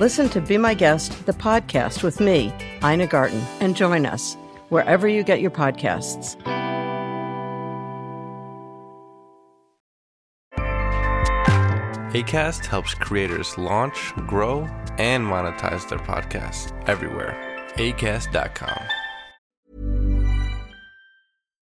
Listen to Be My Guest, the podcast with me, Ina Garten, and join us wherever you get your podcasts. ACAST helps creators launch, grow, and monetize their podcasts everywhere. ACAST.com.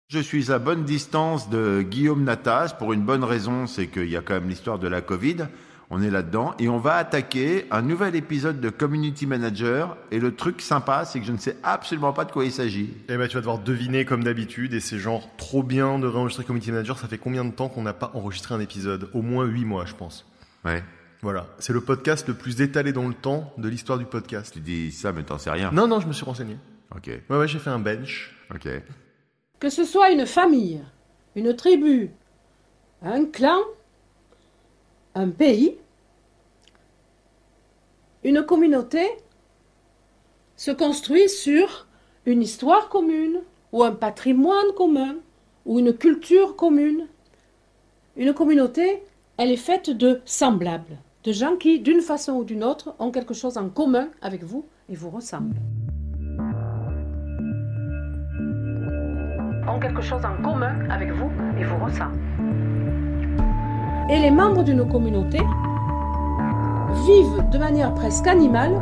Je suis à bonne distance de Guillaume Natas pour une bonne raison, c'est qu'il y a quand même l'histoire de la Covid. On est là-dedans et on va attaquer un nouvel épisode de Community Manager. Et le truc sympa, c'est que je ne sais absolument pas de quoi il s'agit. Eh ben, tu vas devoir deviner comme d'habitude, et c'est genre trop bien de réenregistrer Community Manager. Ça fait combien de temps qu'on n'a pas enregistré un épisode? Au moins 8 mois, je pense. Ouais. Voilà. C'est le podcast le plus étalé dans le temps de l'histoire du podcast. Tu dis ça, mais t'en sais rien. Non, non, je me suis renseigné. Ok. Ouais, ouais, j'ai fait un bench. Ok. Que ce soit une famille, une tribu, un clan, un pays, une communauté se construit sur une histoire commune ou un patrimoine commun ou une culture commune. Une communauté, elle est faite de semblables, de gens qui, d'une façon ou d'une autre, ont quelque chose en commun avec vous et vous ressemblent. Ont quelque chose en commun avec vous et vous ressemblent. Et les membres d'une communauté vivent de manière presque animale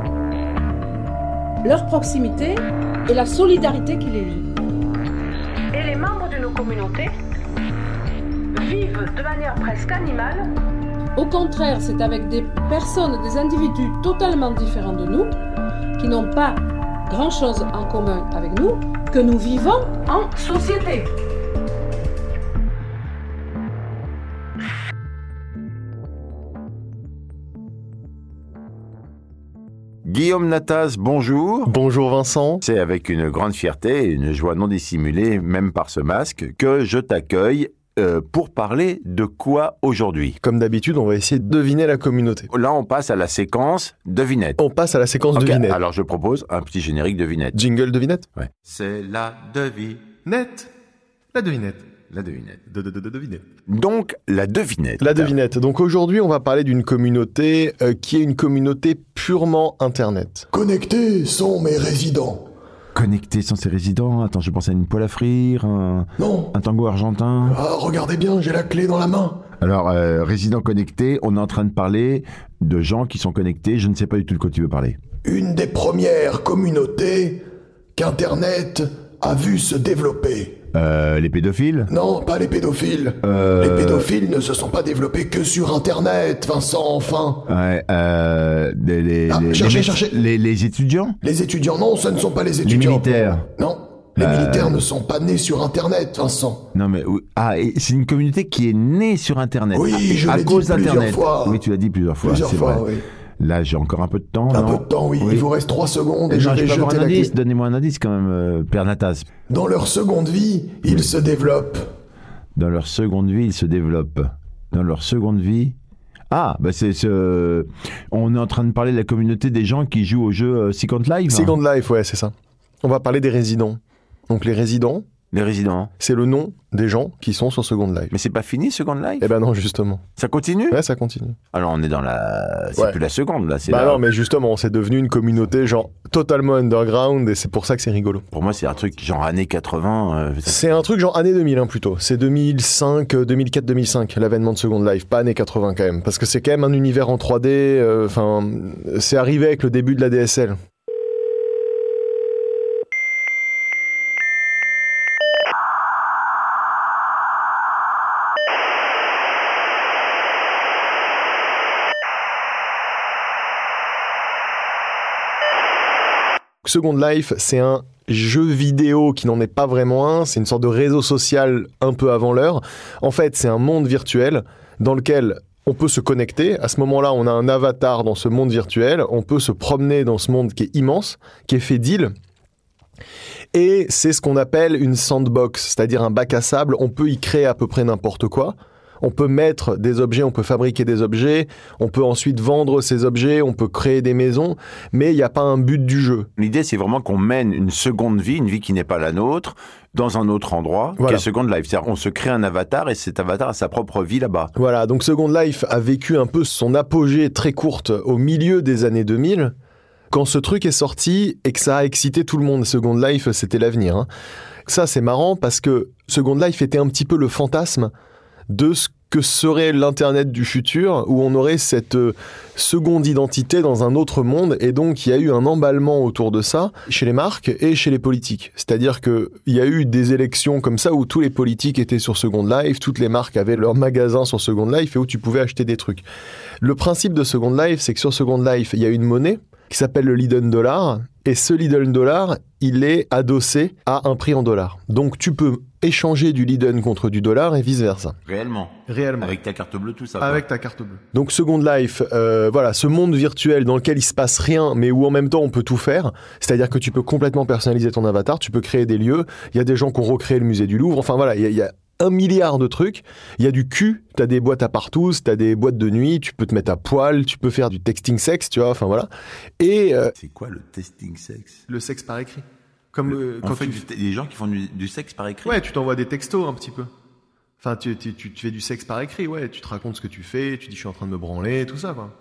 leur proximité et la solidarité qui les lie. Et les membres d'une communauté vivent de manière presque animale. Au contraire, c'est avec des personnes, des individus totalement différents de nous, qui n'ont pas grand-chose en commun avec nous, que nous vivons en société. Guillaume Natas, bonjour. Bonjour Vincent. C'est avec une grande fierté et une joie non dissimulée, même par ce masque, que je t'accueille euh, pour parler de quoi aujourd'hui? Comme d'habitude, on va essayer de deviner la communauté. Là, on passe à la séquence devinette. On passe à la séquence devinette. Alors, je propose un petit générique devinette. Jingle devinette? Ouais. C'est la devinette. Net. La devinette. La devinette. De, de, de, de devinette. Donc, la devinette. La devinette. Donc aujourd'hui, on va parler d'une communauté euh, qui est une communauté purement Internet. Connectés sont mes résidents. Connecté sans ses résidents. Attends, je pense à une poêle à frire, un, Non. un tango argentin. Ah, regardez bien, j'ai la clé dans la main. Alors, euh, résidents connectés, on est en train de parler de gens qui sont connectés. Je ne sais pas du tout de quoi tu veux parler. Une des premières communautés qu'Internet a vu se développer. Euh, les pédophiles Non, pas les pédophiles. Euh, Les pédophiles ne se sont pas développés que sur Internet, Vincent, enfin. Ouais, euh, les, les, Ah, les- cherchez, les- cherchez. Les, les étudiants Les étudiants, non, ce ne sont pas les étudiants. militaires. Non, les Euh, militaires ne sont pas nés sur Internet, Vincent. Non, mais oui. ah, c'est une communauté qui est née sur Internet. Oui, à, je à l'ai dit cause plusieurs d'Internet. fois. Oui, tu l'as dit plusieurs fois. Plusieurs fois, vrai. oui. Là, j'ai encore un peu de temps. Un non peu de temps, oui. Oui. Il vous reste trois secondes et Non, je vais jeter un la indice. Donnez-moi un indice quand même, euh, Père Natas. Dans leur seconde vie, ils se développent. Dans leur seconde vie, ils se développent. Dans leur seconde vie. Ah, bah c'est ce. On est en train de parler de la communauté des gens qui jouent au jeu euh, Second Life. Second Life, ouais, c'est ça. On va parler des résidents. Donc les résidents, Les résidents. c'est le nom des gens qui sont sur Second Life. Mais c'est pas fini Second Life? Eh ben non, justement. Ça continue? Ouais, ça continue. Alors on est dans la. C'est Ouais. plus la seconde là. Bah la- non, mais justement, c'est devenu une communauté genre totalement underground et c'est pour ça que c'est rigolo. Pour moi, c'est un truc genre années 80. euh, C'est un truc genre année 2000 hein, plutôt. C'est 2005, euh, 2004, 2005 l'avènement de Second Life, pas années 80 quand même, parce que c'est quand même un univers en 3D. euh, Enfin, c'est arrivé avec le début de la DSL. Second Life, c'est un jeu vidéo qui n'en est pas vraiment un, c'est une sorte de réseau social un peu avant l'heure. En fait, c'est un monde virtuel dans lequel on peut se connecter. À ce moment-là, on a un avatar dans ce monde virtuel. On peut se promener dans ce monde qui est immense, qui est fait d'îles. Et c'est ce qu'on appelle une sandbox, c'est-à-dire un bac à sable. On peut y créer à peu près n'importe quoi. On peut mettre des objets, on peut fabriquer des objets, on peut ensuite vendre ces objets, on peut créer des maisons, mais il n'y a pas un but du jeu. L'idée, c'est vraiment qu'on mène une seconde vie, une vie qui n'est pas la nôtre, dans un autre endroit, Voilà. qui est Second Life. C'est-à-dire, on se crée un avatar et cet avatar a sa propre vie là-bas. Voilà, donc Second Life a vécu un peu son apogée très courte au milieu des années 2000, quand ce truc est sorti et que ça a excité tout le monde. Second Life, c'était l'avenir. hein. Ça, c'est marrant parce que Second Life était un petit peu le fantasme de ce que serait l'Internet du futur, où on aurait cette euh, seconde identité dans un autre monde, et donc il y a eu un emballement autour de ça chez les marques et chez les politiques. C'est-à-dire qu'il y a eu des élections comme ça où tous les politiques étaient sur Second Life, toutes les marques avaient leur magasin sur Second Life et où tu pouvais acheter des trucs. Le principe de Second Life, c'est que sur Second Life, il y a une monnaie qui s'appelle le Lidl Dollar, et ce Lidl Dollar, il est adossé à un prix en dollars. Donc tu peux échanger du Lidl contre du dollar et vice-versa. Réellement. Réellement. Avec ta carte bleue, tout ça. Avec ta carte bleue. Donc Second Life, euh, voilà, ce monde virtuel dans lequel il se passe rien, mais où en même temps on peut tout faire. C'est-à-dire que tu peux complètement personnaliser ton avatar, tu peux créer des lieux. Il y a des gens qui ont recréé le musée du Louvre. Enfin voilà, il y a, il y a un milliard de trucs. Il y a du cul, tu as des boîtes à partout, tu as des boîtes de nuit, tu peux te mettre à poil, tu peux faire du texting sexe, tu vois, enfin voilà. Et euh, C'est quoi le testing sexe? Le sexe par écrit. Comme euh, quand fait tu des gens qui font du, du sexe par écrit? Ouais, tu t'envoies des textos un petit peu. Enfin, tu, tu, tu, tu fais du sexe par écrit, ouais. Tu te racontes ce que tu fais, tu dis je suis en train de me branler, tout ça, quoi.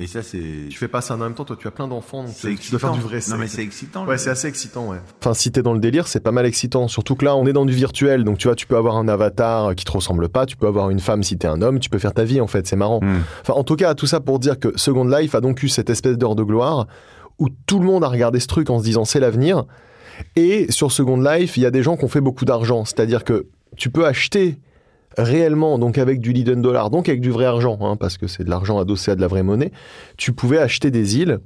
Et ça, c'est. Tu fais pas ça en même temps, toi tu as plein d'enfants, donc C'est tu, tu dois faire du vrai sexe. Non, mais c'est excitant. Ouais, c'est assez excitant, ouais. Enfin, si t'es dans le délire, c'est pas mal excitant. Surtout que là, on est dans du virtuel, donc tu vois, tu peux avoir un avatar qui te ressemble pas, tu peux avoir une femme si t'es un homme, tu peux faire ta vie en fait, c'est marrant. Hmm. Enfin, en tout cas, tout ça pour dire que Second Life a donc eu cette espèce d'heure de gloire où tout le monde a regardé ce truc en se disant c'est l'avenir. Et sur Second Life, il y a des gens qui ont fait beaucoup d'argent. C'est-à-dire que tu peux acheter réellement, donc avec du Lidl dollar, donc avec du vrai argent, hein, parce que c'est de l'argent adossé à de la vraie monnaie, tu pouvais acheter des îles,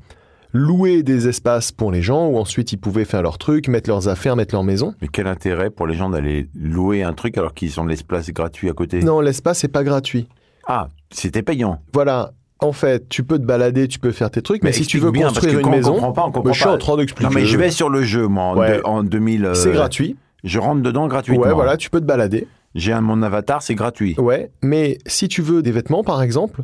louer des espaces pour les gens, où ensuite ils pouvaient faire leurs trucs, mettre leurs affaires, mettre leur maison. Mais quel intérêt pour les gens d'aller louer un truc alors qu'ils ont l'espace gratuit à côté? Non, l'espace n'est pas gratuit. Ah, c'était payant. Voilà. En fait, tu peux te balader, tu peux faire tes trucs, mais, si tu veux bien, construire une on maison, comprend pas, on comprend mais je suis pas. en train d'expliquer. Non, mais je vais sur le jeu, moi, en, Ouais. de- en 2000. euh, C'est gratuit. Je rentre dedans gratuitement. Ouais, voilà, tu peux te balader. J'ai un mon avatar, c'est gratuit. Ouais, mais si tu veux des vêtements, par exemple,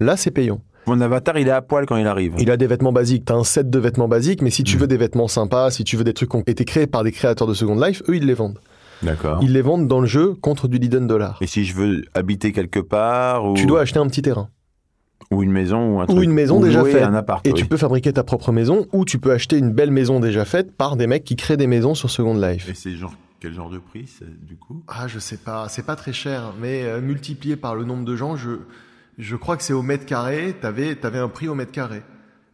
là, c'est payant. Mon avatar, il est à poil quand il arrive. Il a des vêtements basiques. T'as un set de vêtements basiques, mais si tu Mm. veux des vêtements sympas, si tu veux des trucs qui ont été créés par des créateurs de Second Life, eux, ils les vendent. D'accord. Ils les vendent dans le jeu contre du Lidl dollar. Et si je veux habiter quelque part ou, Tu dois acheter un petit terrain. ou une maison ou un Ou truc. une maison déjà faite. un appart. Et oui. tu peux fabriquer ta propre maison, ou tu peux acheter une belle maison déjà faite par des mecs qui créent des maisons sur Second Life. Et c'est genre quel genre de prix du coup? Ah, je sais pas, c'est pas très cher, mais euh, multiplié par le nombre de gens, je, je crois que c'est au mètre carré, t'avais, t'avais un prix au mètre carré.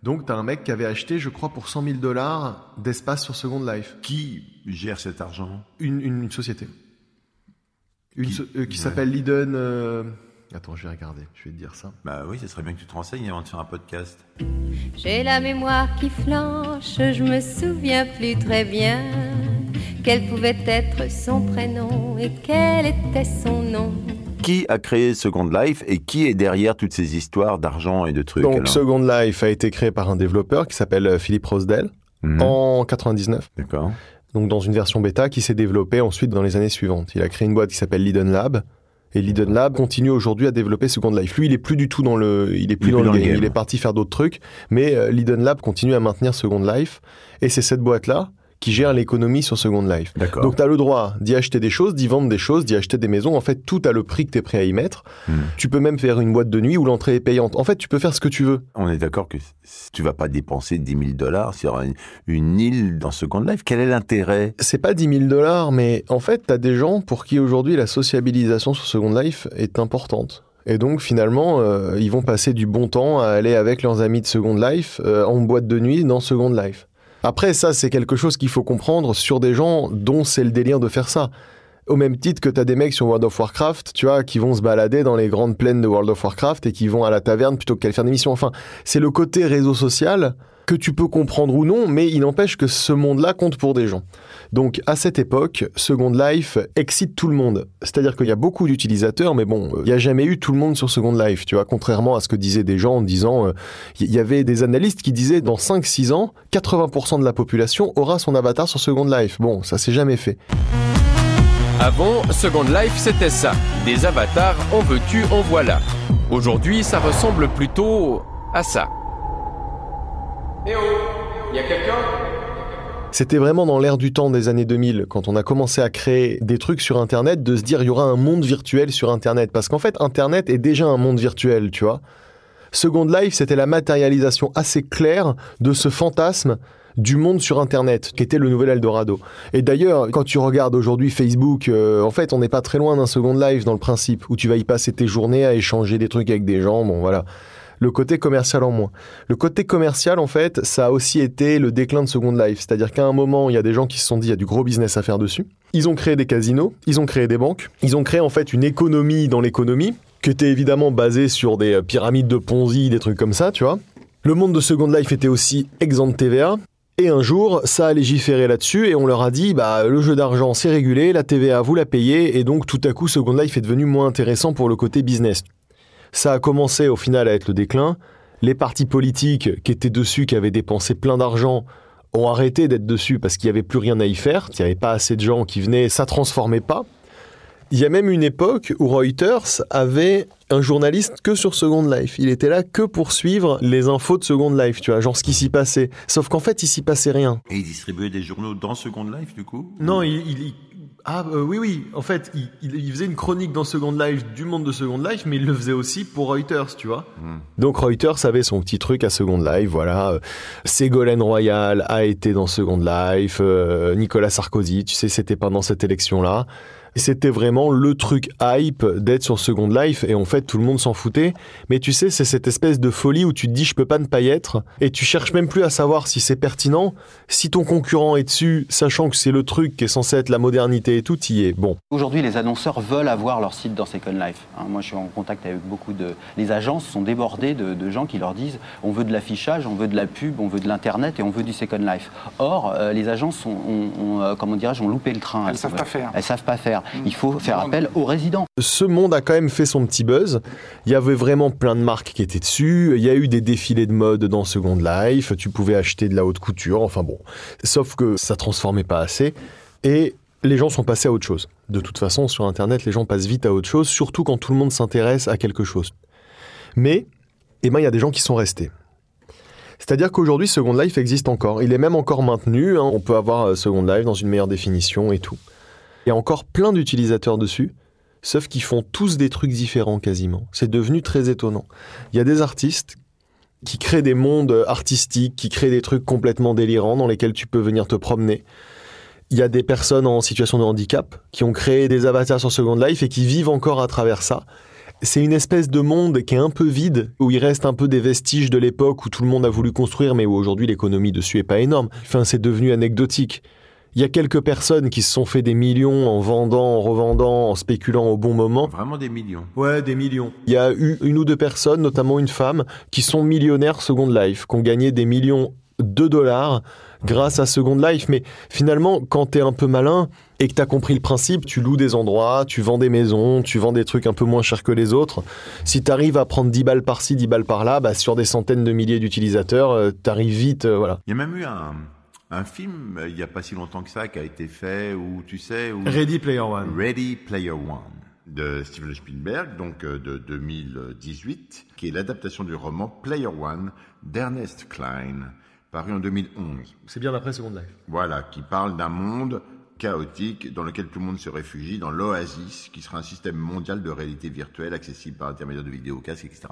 Donc t'as un mec qui avait acheté, je crois, pour 100 000 dollars d'espace sur Second Life. Qui gère cet argent? Une, une, une société. Une Qui- so- euh, qui ouais. s'appelle Liden... euh, Attends, je vais regarder, je vais te dire ça. Bah oui, ça serait bien que tu te renseignes avant de faire un podcast. J'ai la mémoire qui flanche, je me souviens plus très bien quel pouvait être son prénom et quel était son nom. Qui a créé Second Life et qui est derrière toutes ces histoires d'argent et de trucs Donc alors Second Life a été créé par un développeur qui s'appelle euh, Philippe Rosedale Mhm. en 99. D'accord. donc dans une version bêta qui s'est développée ensuite dans les années suivantes. Il a créé une boîte qui s'appelle Liden Lab. Et Liden Lab continue aujourd'hui à développer Second Life. Lui, il est plus du tout dans le, il est plus dans, le, game. Il est parti faire d'autres trucs. Mais euh, Liden Lab continue à maintenir Second Life. Et c'est cette boîte-là qui gère l'économie sur Second Life. Donc tu as le droit d'y acheter des choses, d'y vendre des choses, d'y acheter des maisons. En fait, tout a le prix que tu es prêt à y mettre. Hmm. Tu peux même faire une boîte de nuit où l'entrée est payante. En fait, tu peux faire ce que tu veux. On est d'accord que tu vas pas dépenser 10 000 dollars sur une, une île dans Second Life. Quel est l'intérêt? C'est pas 10 000 dollars, mais en fait, t'as des gens pour qui aujourd'hui la sociabilisation sur Second Life est importante. Et donc finalement, euh, ils vont passer du bon temps à aller avec leurs amis de Second Life euh, en boîte de nuit dans Second Life. Après, ça, c'est quelque chose qu'il faut comprendre sur des gens dont c'est le délire de faire ça. Au même titre que t'as des mecs sur World of Warcraft, tu vois, qui vont se balader dans les grandes plaines de World of Warcraft et qui vont à la taverne plutôt qu'aller faire des missions. Enfin, c'est le côté réseau social que tu peux comprendre ou non, mais il n'empêche que ce monde-là compte pour des gens. Donc à cette époque, Second Life excite tout le monde. C'est-à-dire qu'il y a beaucoup d'utilisateurs, mais bon, il n'y a jamais eu tout le monde sur Second Life, tu vois, contrairement à ce que disaient des gens en disant, euh, il y avait des analystes qui disaient dans 5-6 ans, 80% de la population aura son avatar sur Second Life. Bon, ça s'est jamais fait. Avant, Second Life, c'était ça. Des avatars, en veux-tu, en voilà. Aujourd'hui, ça ressemble plutôt à ça. Eh oh, y a quelqu'un? C'était vraiment dans l'ère du temps des années 2000, quand on a commencé à créer des trucs sur Internet, de se dire il y aura un monde virtuel sur Internet. Parce qu'en fait, Internet est déjà un monde virtuel, tu vois. Second Life, c'était la matérialisation assez claire de ce fantasme du monde sur Internet, qui était le nouvel Eldorado. Et d'ailleurs, quand tu regardes aujourd'hui Facebook, euh, en fait, on n'est pas très loin d'un Second Life dans le principe, où tu vas y passer tes journées à échanger des trucs avec des gens, bon voilà. Le côté commercial en moins. Le côté commercial, en fait, ça a aussi été le déclin de Second Life. C'est-à-dire qu'à un moment, il y a des gens qui se sont dit, il y a du gros business à faire dessus. Ils ont créé des casinos, ils ont créé des banques, ils ont créé en fait une économie dans l'économie, qui était évidemment basée sur des pyramides de Ponzi, des trucs comme ça, tu vois. Le monde de Second Life était aussi exempt de TVA, et un jour, ça a légiféré là-dessus et on leur a dit bah le jeu d'argent c'est régulé, la TVA vous la payez et donc tout à coup Second Life est devenu moins intéressant pour le côté business. Ça a commencé au final à être le déclin. Les partis politiques qui étaient dessus, qui avaient dépensé plein d'argent, ont arrêté d'être dessus parce qu'il n'y avait plus rien à y faire. Il n'y avait pas assez de gens qui venaient, ça transformait pas. Il y a même une époque où Reuters avait un journaliste que sur Second Life. Il était là que pour suivre les infos de Second Life, tu vois, genre ce qui s'y passait. Sauf qu'en fait, il s'y passait rien. Et il distribuait des journaux dans Second Life, du coup? Non, il, il- ah euh, oui oui, en fait, il, faisait une chronique dans Second Life du monde de Second Life, mais il le faisait aussi pour Reuters, tu vois. Donc Reuters avait son petit truc à Second Life, voilà. Euh, Ségolène Royal a été dans Second Life, euh, Nicolas Sarkozy, tu sais, c'était pendant cette élection-là. Et C'était vraiment le truc hype d'être sur Second Life et en fait tout le monde s'en foutait. Mais tu sais, c'est cette espèce de folie où tu te dis je peux pas ne pas y être et tu cherches même plus à savoir si c'est pertinent. Si ton concurrent est dessus, sachant que c'est le truc qui est censé être la modernité et tout, y est. Bon. Aujourd'hui, les annonceurs veulent avoir leur site dans Second Life. Hein, moi, je suis en contact avec beaucoup de. Les agences sont débordées de, de gens qui leur disent on veut de l'affichage, on veut de la pub, on veut de l'internet et on veut du Second Life. Or, euh, les agences ont, ont- ont, euh, comment dirais-je, ont loupé le train. Elles savent peuvent- pas faire. Elles savent pas faire. Il faut faire appel aux résidents. Ce monde a quand même fait son petit buzz. Il y avait vraiment plein de marques qui étaient dessus. Il y a eu des défilés de mode dans Second Life. Tu pouvais acheter de la haute couture. Enfin bon. Sauf que ça transformait pas assez. Et les gens sont passés à autre chose. De toute façon, sur Internet, les gens passent vite à autre chose, surtout quand tout le monde s'intéresse à quelque chose. Mais, eh ben, il y a des gens qui sont restés. C'est-à-dire qu'aujourd'hui, Second Life existe encore. Il est même encore maintenu. hein. On peut avoir euh, Second Life dans une meilleure définition et tout. Il y a encore plein d'utilisateurs dessus, sauf qu'ils font tous des trucs différents quasiment. C'est devenu très étonnant. Il y a des artistes qui créent des mondes artistiques, qui créent des trucs complètement délirants dans lesquels tu peux venir te promener. Il y a des personnes en situation de handicap qui ont créé des avatars sur Second Life et qui vivent encore à travers ça. C'est une espèce de monde qui est un peu vide, où il reste un peu des vestiges de l'époque où tout le monde a voulu construire, mais où aujourd'hui l'économie dessus est pas énorme. Enfin, c'est devenu anecdotique. Il y a quelques personnes qui se sont fait des millions en vendant, en revendant, en spéculant au bon moment. Vraiment des millions. Ouais, des millions. Il y a eu une ou deux personnes, notamment une femme, qui sont millionnaires Second Life, qui ont gagné des millions de dollars grâce à Second Life. Mais finalement, quand t'es un peu malin et que t'as compris le principe, tu loues des endroits, tu vends des maisons, tu vends des trucs un peu moins chers que les autres. Si t'arrives à prendre 10 balles par-ci, 10 balles par-là, bah, sur des centaines de milliers d'utilisateurs, euh, t'arrives vite, euh, voilà. Il y a même eu un, un film, euh, il n'y a pas si longtemps que ça, qui a été fait, où tu sais... Où... Ready Player One. Ready Player One de Steven Spielberg, donc euh, de 2018, qui est l'adaptation du roman Player One d'Ernest Klein, paru en 2011. C'est bien après Second Life. Voilà, qui parle d'un monde chaotique dans lequel tout le monde se réfugie, dans l'Oasis, qui sera un système mondial de réalité virtuelle accessible par intermédiaire de vidéocasques, etc.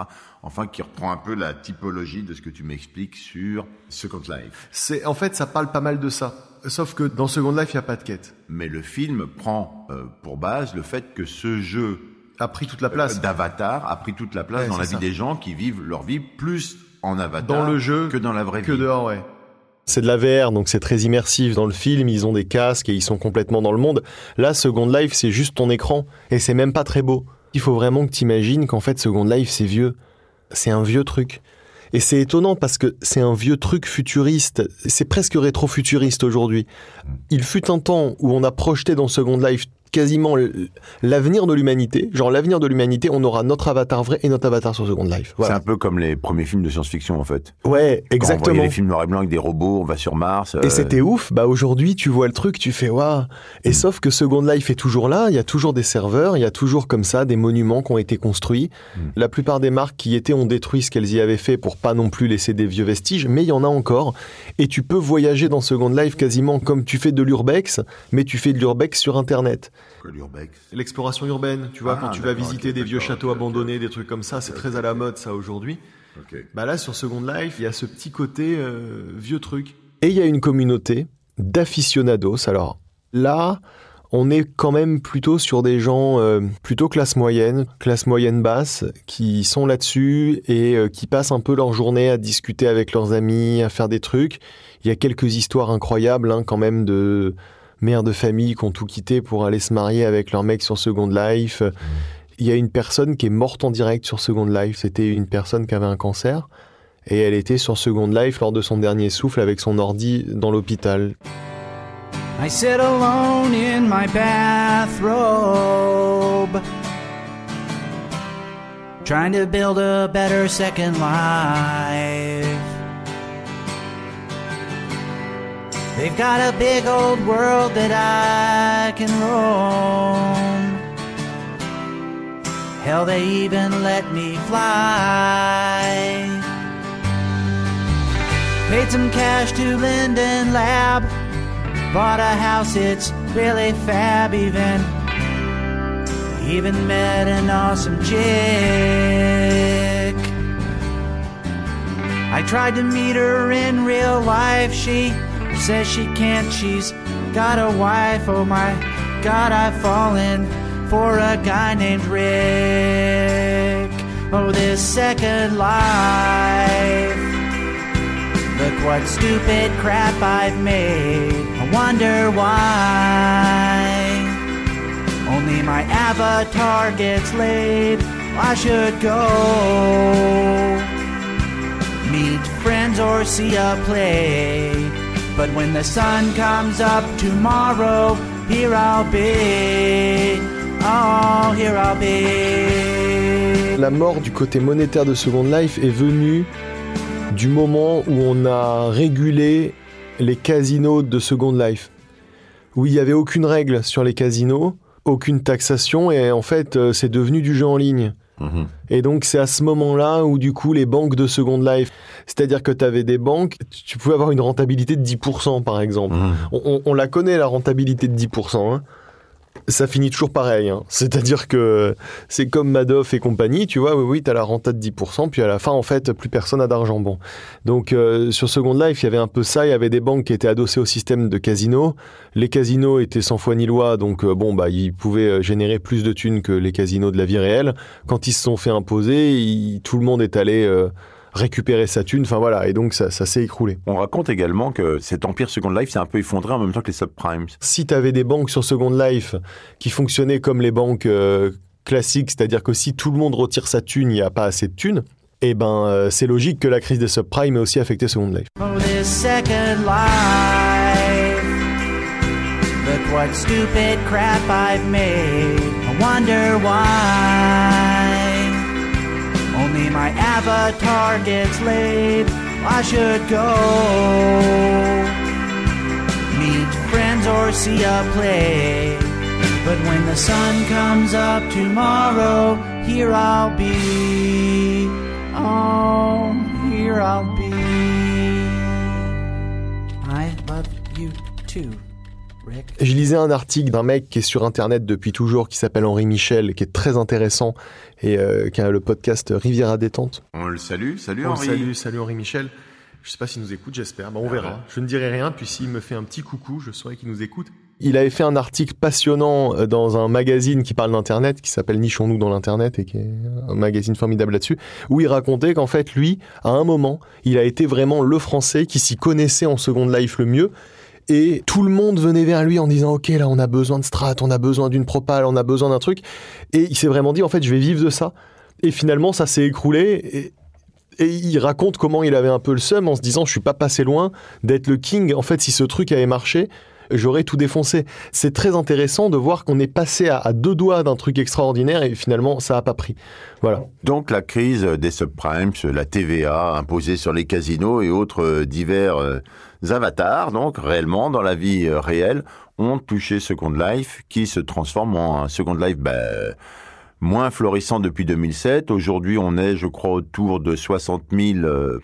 Enfin, qui reprend un peu la typologie de ce que tu m'expliques sur Second Life. C'est, en fait, ça parle pas mal de ça. Sauf que dans Second Life, il n'y a pas de quête. Mais le film prend euh, pour base le fait que ce jeu A pris toute la place. euh, d'avatar a pris toute la place Ouais, dans la vie des gens qui vivent leur vie plus en avatar Dans le jeu que dans la vraie que vie. dehors, ouais. C'est de la VR, donc c'est très immersif. Dans le film, ils ont des casques et ils sont complètement dans le monde. Là, Second Life, c'est juste ton écran et c'est même pas très beau. Il faut vraiment que t'imagines qu'en fait, Second Life, c'est vieux. C'est un vieux truc. Et c'est étonnant parce que c'est un vieux truc futuriste. C'est presque rétro-futuriste aujourd'hui. Il fut un temps où on a projeté dans Second Life quasiment l'avenir de l'humanité. Genre l'avenir de l'humanité, on aura notre avatar vrai et notre avatar sur Second Life. C'est un peu comme les premiers films de science-fiction en fait. Ouais, Quand exactement. les films noir et blanc avec des robots, on va sur Mars. Et euh, c'était ouf. Bah aujourd'hui, tu vois le truc, tu fais waouh. Et sauf que Second Life est toujours là. Il y a toujours des serveurs, il y a toujours comme ça des monuments qui ont été construits. La plupart des marques qui y étaient ont détruit ce qu'elles y avaient fait pour pas non plus laisser des vieux vestiges, mais il y en a encore. Et tu peux voyager dans Second Life quasiment comme tu fais de l'urbex, mais tu fais de l'urbex sur Internet. L'exploration urbaine, tu vois, Ah, quand tu vas visiter des vieux châteaux abandonnés, des trucs comme ça, c'est très à la mode ça aujourd'hui. Bah là, sur Second Life, il y a ce petit côté euh, vieux truc. Et il y a une communauté d'aficionados. Alors là, on est quand même plutôt sur des gens euh, plutôt classe moyenne, classe moyenne basse, qui sont là-dessus et euh, qui passent un peu leur journée à discuter avec leurs amis, à faire des trucs. Il y a quelques histoires incroyables hein, quand même de mères de famille qui ont tout quitté pour aller se marier avec leur mec sur Second Life. Il y a une personne qui est morte en direct sur Second Life. C'était une personne qui avait un cancer. Et elle était sur Second Life lors de son dernier souffle avec son ordi dans l'hôpital. I sit alone in my bathrobe, trying to build a better second life. They've got a big old world that I can roam. Hell, they even let me fly. Paid some cash to Linden Lab. Bought a house, it's really fab. Even, even met an awesome chick. I tried to meet her in real life. She says she can't. She's got a wife. Oh my God, I've fallen for a guy named Rick. Oh, this second life. Look what stupid crap I've made. I wonder why. Only my avatar gets laid. I should go meet friends or see a play. But when the sun comes up tomorrow, here I'll be. Oh, here I'll be. La mort du côté monétaire de Second Life est venue du moment où on a régulé les casinos de Second Life. Où il n'y avait aucune règle sur les casinos, aucune taxation, et en fait, euh, c'est devenu du jeu en ligne. Et donc, c'est à ce moment-là où, du coup, les banques de Second Life, c'est-à-dire que tu avais des banques, tu pouvais avoir une rentabilité de 10%, par exemple. On, on- on la connaît, la rentabilité de 10%. hein. Ça finit toujours pareil. hein. C'est-à-dire que c'est comme Madoff et compagnie, tu vois, oui, oui, tu as la renta de 10%, puis à la fin, en fait, plus personne n'a d'argent. Bon. Donc, euh, sur Second Life, il y avait un peu ça. Il y avait des banques qui étaient adossées au système de casino. Les casinos étaient sans foi ni loi, donc, euh, bon, bah, ils pouvaient euh, générer plus de thunes que les casinos de la vie réelle. Quand ils se sont fait imposer, tout le monde est allé récupérer sa thune. Enfin, voilà. Et donc, ça, ça s'est écroulé. On raconte également que cet empire Second Life s'est un peu effondré en même temps que les subprimes. si tu avais des banques sur Second Life qui fonctionnaient comme les banques euh, classiques, c'est-à-dire que si tout le monde retire sa thune, il n'y a pas assez de thunes, eh ben euh, c'est logique que la crise des subprimes ait aussi affecté Second Life. Oh, this second life. Look what stupid crap I've made. I wonder why. My avatar gets laid. I should go meet friends or see a play. But when the sun comes up tomorrow, here I'll be. Oh, here I'll be. I love you too. Je lisais un article d'un mec qui est sur Internet depuis toujours, qui s'appelle Henri Michel, qui est très intéressant, et euh, qui a le podcast Riviera Détente. On le salue. Salut Oh, Henri. salut, salut Henri Michel. Je sais pas s'il nous écoute, j'espère. Bon, on verra. Je ne dirai rien, puis s'il me fait un petit coucou, je saurai qu'il nous écoute. Il avait fait un article passionnant euh, dans un magazine qui parle d'Internet, qui s'appelle Nichons-nous dans l'Internet, et qui est un magazine formidable là-dessus, où il racontait qu'en fait, lui, à un moment, il a été vraiment le Français qui s'y connaissait en Second Life le mieux. Et tout le monde venait vers lui en disant Ok, là, on a besoin de strat, on a besoin d'une propale, on a besoin d'un truc. Et il s'est vraiment dit En fait, je vais vivre de ça. Et finalement, ça s'est écroulé. Et, il raconte comment il avait un peu le seum en se disant je suis pas passé loin d'être le king. En fait, si ce truc avait marché, j'aurais tout défoncé. C'est très intéressant de voir qu'on est passé à, deux doigts d'un truc extraordinaire et finalement ça a pas pris. Voilà. Donc la crise des subprimes, la TVA imposée sur les casinos et autres euh, divers euh, avatars, donc réellement dans la vie euh, réelle, ont touché Second Life, qui se transforme en Second Life ben, moins florissant depuis 2007. Aujourd'hui, on est, je crois, autour de 60 000 euh,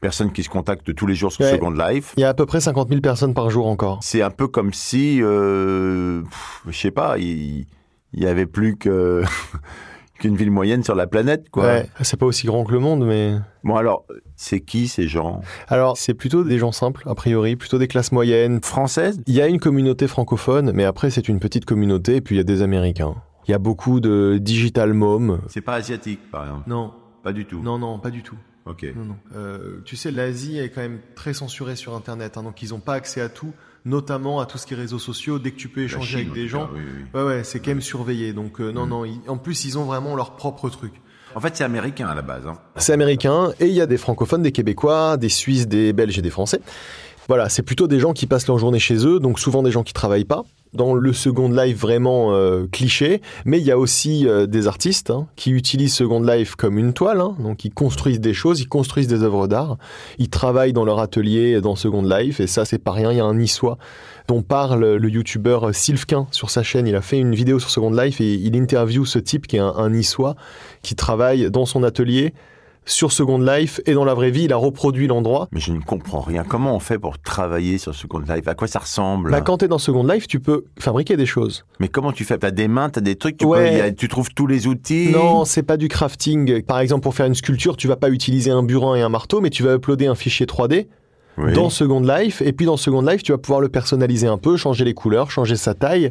personnes qui se contactent tous les jours sur Ouais. Second Life. Il y a à peu près 50 000 personnes par jour encore. C'est un peu comme si, euh, je sais pas, il y avait plus que qu'une ville moyenne sur la planète, quoi. Ouais, c'est pas aussi grand que le monde, mais. Bon alors, c'est qui ces gens? Alors, c'est plutôt des gens simples, a priori, plutôt des classes moyennes. Françaises? Il y a une communauté francophone, mais après, c'est une petite communauté, et puis il y a des Américains. Il y a beaucoup de digital moms. C'est pas asiatique, par exemple? Non, Pas du tout. non, non, pas du tout. Ok. Non, non. Euh, tu sais, l'Asie est quand même très censurée sur Internet, hein, donc ils n'ont pas accès à tout, notamment à tout ce qui est réseaux sociaux. Dès que tu peux échanger Chine, avec des gens, cas, oui, oui. ouais, ouais, c'est quand même surveillé. Donc euh, non, non. ils- en plus, ils ont vraiment leur propre truc. En fait, c'est américain à la base. hein. C'est américain et il y a des francophones, des Québécois, des Suisses, des Belges et des Français. Voilà, c'est plutôt des gens qui passent leur journée chez eux, donc souvent des gens qui travaillent pas. Dans le Second Life vraiment euh, cliché, mais il y a aussi euh, des artistes hein, qui utilisent Second Life comme une toile, hein, donc ils construisent des choses, ils construisent des œuvres d'art, ils travaillent dans leur atelier dans Second Life, et ça c'est pas rien, il y a un niçois dont parle le youtubeur Sylvquin sur sa chaîne, il a fait une vidéo sur Second Life et il interviewe ce type qui est un, un niçois qui travaille dans son atelier sur Second Life et dans la vraie vie, il a reproduit l'endroit. Mais je ne comprends rien. Comment on fait pour travailler sur Second Life? À quoi ça ressemble? Bah, quand tu es dans Second Life, tu peux fabriquer des choses. Mais comment tu fais? T'as des mains, t'as des trucs, tu, Ouais. peux- y a- tu trouves tous les outils? Non, c'est pas du crafting. Par exemple, pour faire une sculpture, tu vas pas utiliser un burin et un marteau, mais tu vas uploader un fichier 3D Oui. dans Second Life. Et puis dans Second Life, tu vas pouvoir le personnaliser un peu, changer les couleurs, changer sa taille.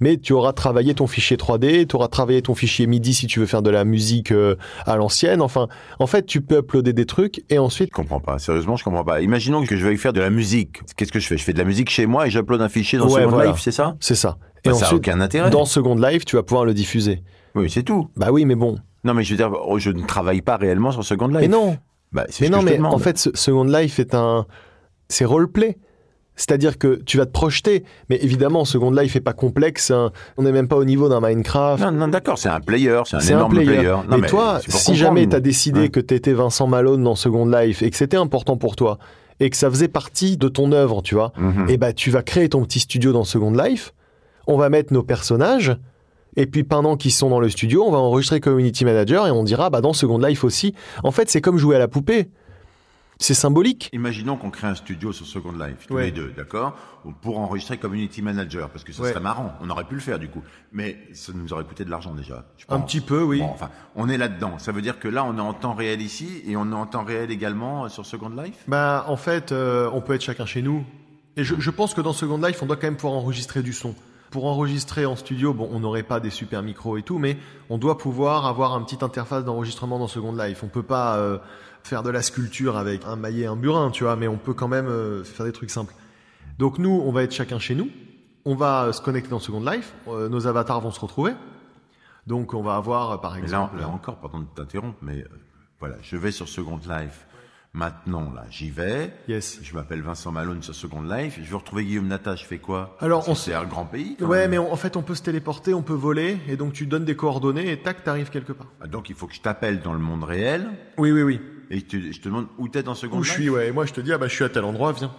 Mais tu auras travaillé ton fichier 3D, tu auras travaillé ton fichier MIDI si tu veux faire de la musique euh, à l'ancienne. Enfin, en fait, tu peux uploader des trucs et ensuite Je comprends pas. Sérieusement, je comprends pas. Imaginons que je veuille faire de la musique. Qu'est-ce que je fais? Je fais de la musique chez moi et j'upload un fichier dans Ouais, Second voilà. Life, c'est ça? C'est ça. Bah, Et Ça n'a ensuite, aucun intérêt. dans Second Life, tu vas pouvoir le diffuser. Oui, c'est tout. Bah oui, mais bon. Non, mais je veux dire, oh, je ne travaille pas réellement sur Second Life. Mais non, Bah, mais non, mais demande. en fait, Second Life est un, c'est roleplay. C'est-à-dire que tu vas te projeter, mais évidemment, Second Life est pas complexe. hein. On n'est même pas au niveau d'un Minecraft. Non, non, d'accord, c'est un player, c'est un C'est un énorme player. player. Non, mais, toi, si jamais tu as décidé Ouais. que tu étais Vincent Malone dans Second Life et que c'était important pour toi et que ça faisait partie de ton œuvre, tu vois, Mhm. et bah tu vas créer ton petit studio dans Second Life. On va mettre nos personnages. Et puis pendant qu'ils sont dans le studio, on va enregistrer Community Manager et on dira bah dans Second Life aussi. En fait, c'est comme jouer à la poupée. C'est symbolique. Imaginons qu'on crée un studio sur Second Life, tous Ouais. les deux, d'accord Pour enregistrer Community Manager, parce que ça Ouais. serait marrant. On aurait pu le faire du coup. Mais ça nous aurait coûté de l'argent déjà. je Un petit peu, oui. Bon, enfin, on est là-dedans. Ça veut dire que là, on est en temps réel ici et on est en temps réel également euh, sur Second Life? Bah, en fait, euh, on peut être chacun chez nous. Et je, je pense que dans Second Life, on doit quand même pouvoir enregistrer du son. Pour enregistrer en studio, bon, on n'aurait pas des super micros et tout, mais on doit pouvoir avoir un petit interface d'enregistrement dans Second Life. On peut pas euh, faire de la sculpture avec un maillet et un burin, tu vois, mais on peut quand même euh, faire des trucs simples. Donc nous, on va être chacun chez nous. On va se connecter dans Second Life. Euh, nos avatars vont se retrouver. Donc on va avoir, euh, par là, exemple... là encore, pardon de t'interrompre, mais voilà, je vais sur Second Life. Maintenant, là, j'y vais. Yes. Je m'appelle Vincent Malone sur Second Life. Je veux retrouver Guillaume Nata, je fais quoi? Alors, Parce on c'est un grand pays. quand Ouais, même. mais on- en fait, on peut se téléporter, on peut voler, et donc tu donnes des coordonnées, et tac, t'arrives quelque part. Ah, Donc, il faut que je t'appelle dans le monde réel Oui, oui, oui. Et je te, je te demande où t'es dans Second Où Life. je suis, ouais. Et moi, je te dis, ah bah, je suis à tel endroit, viens.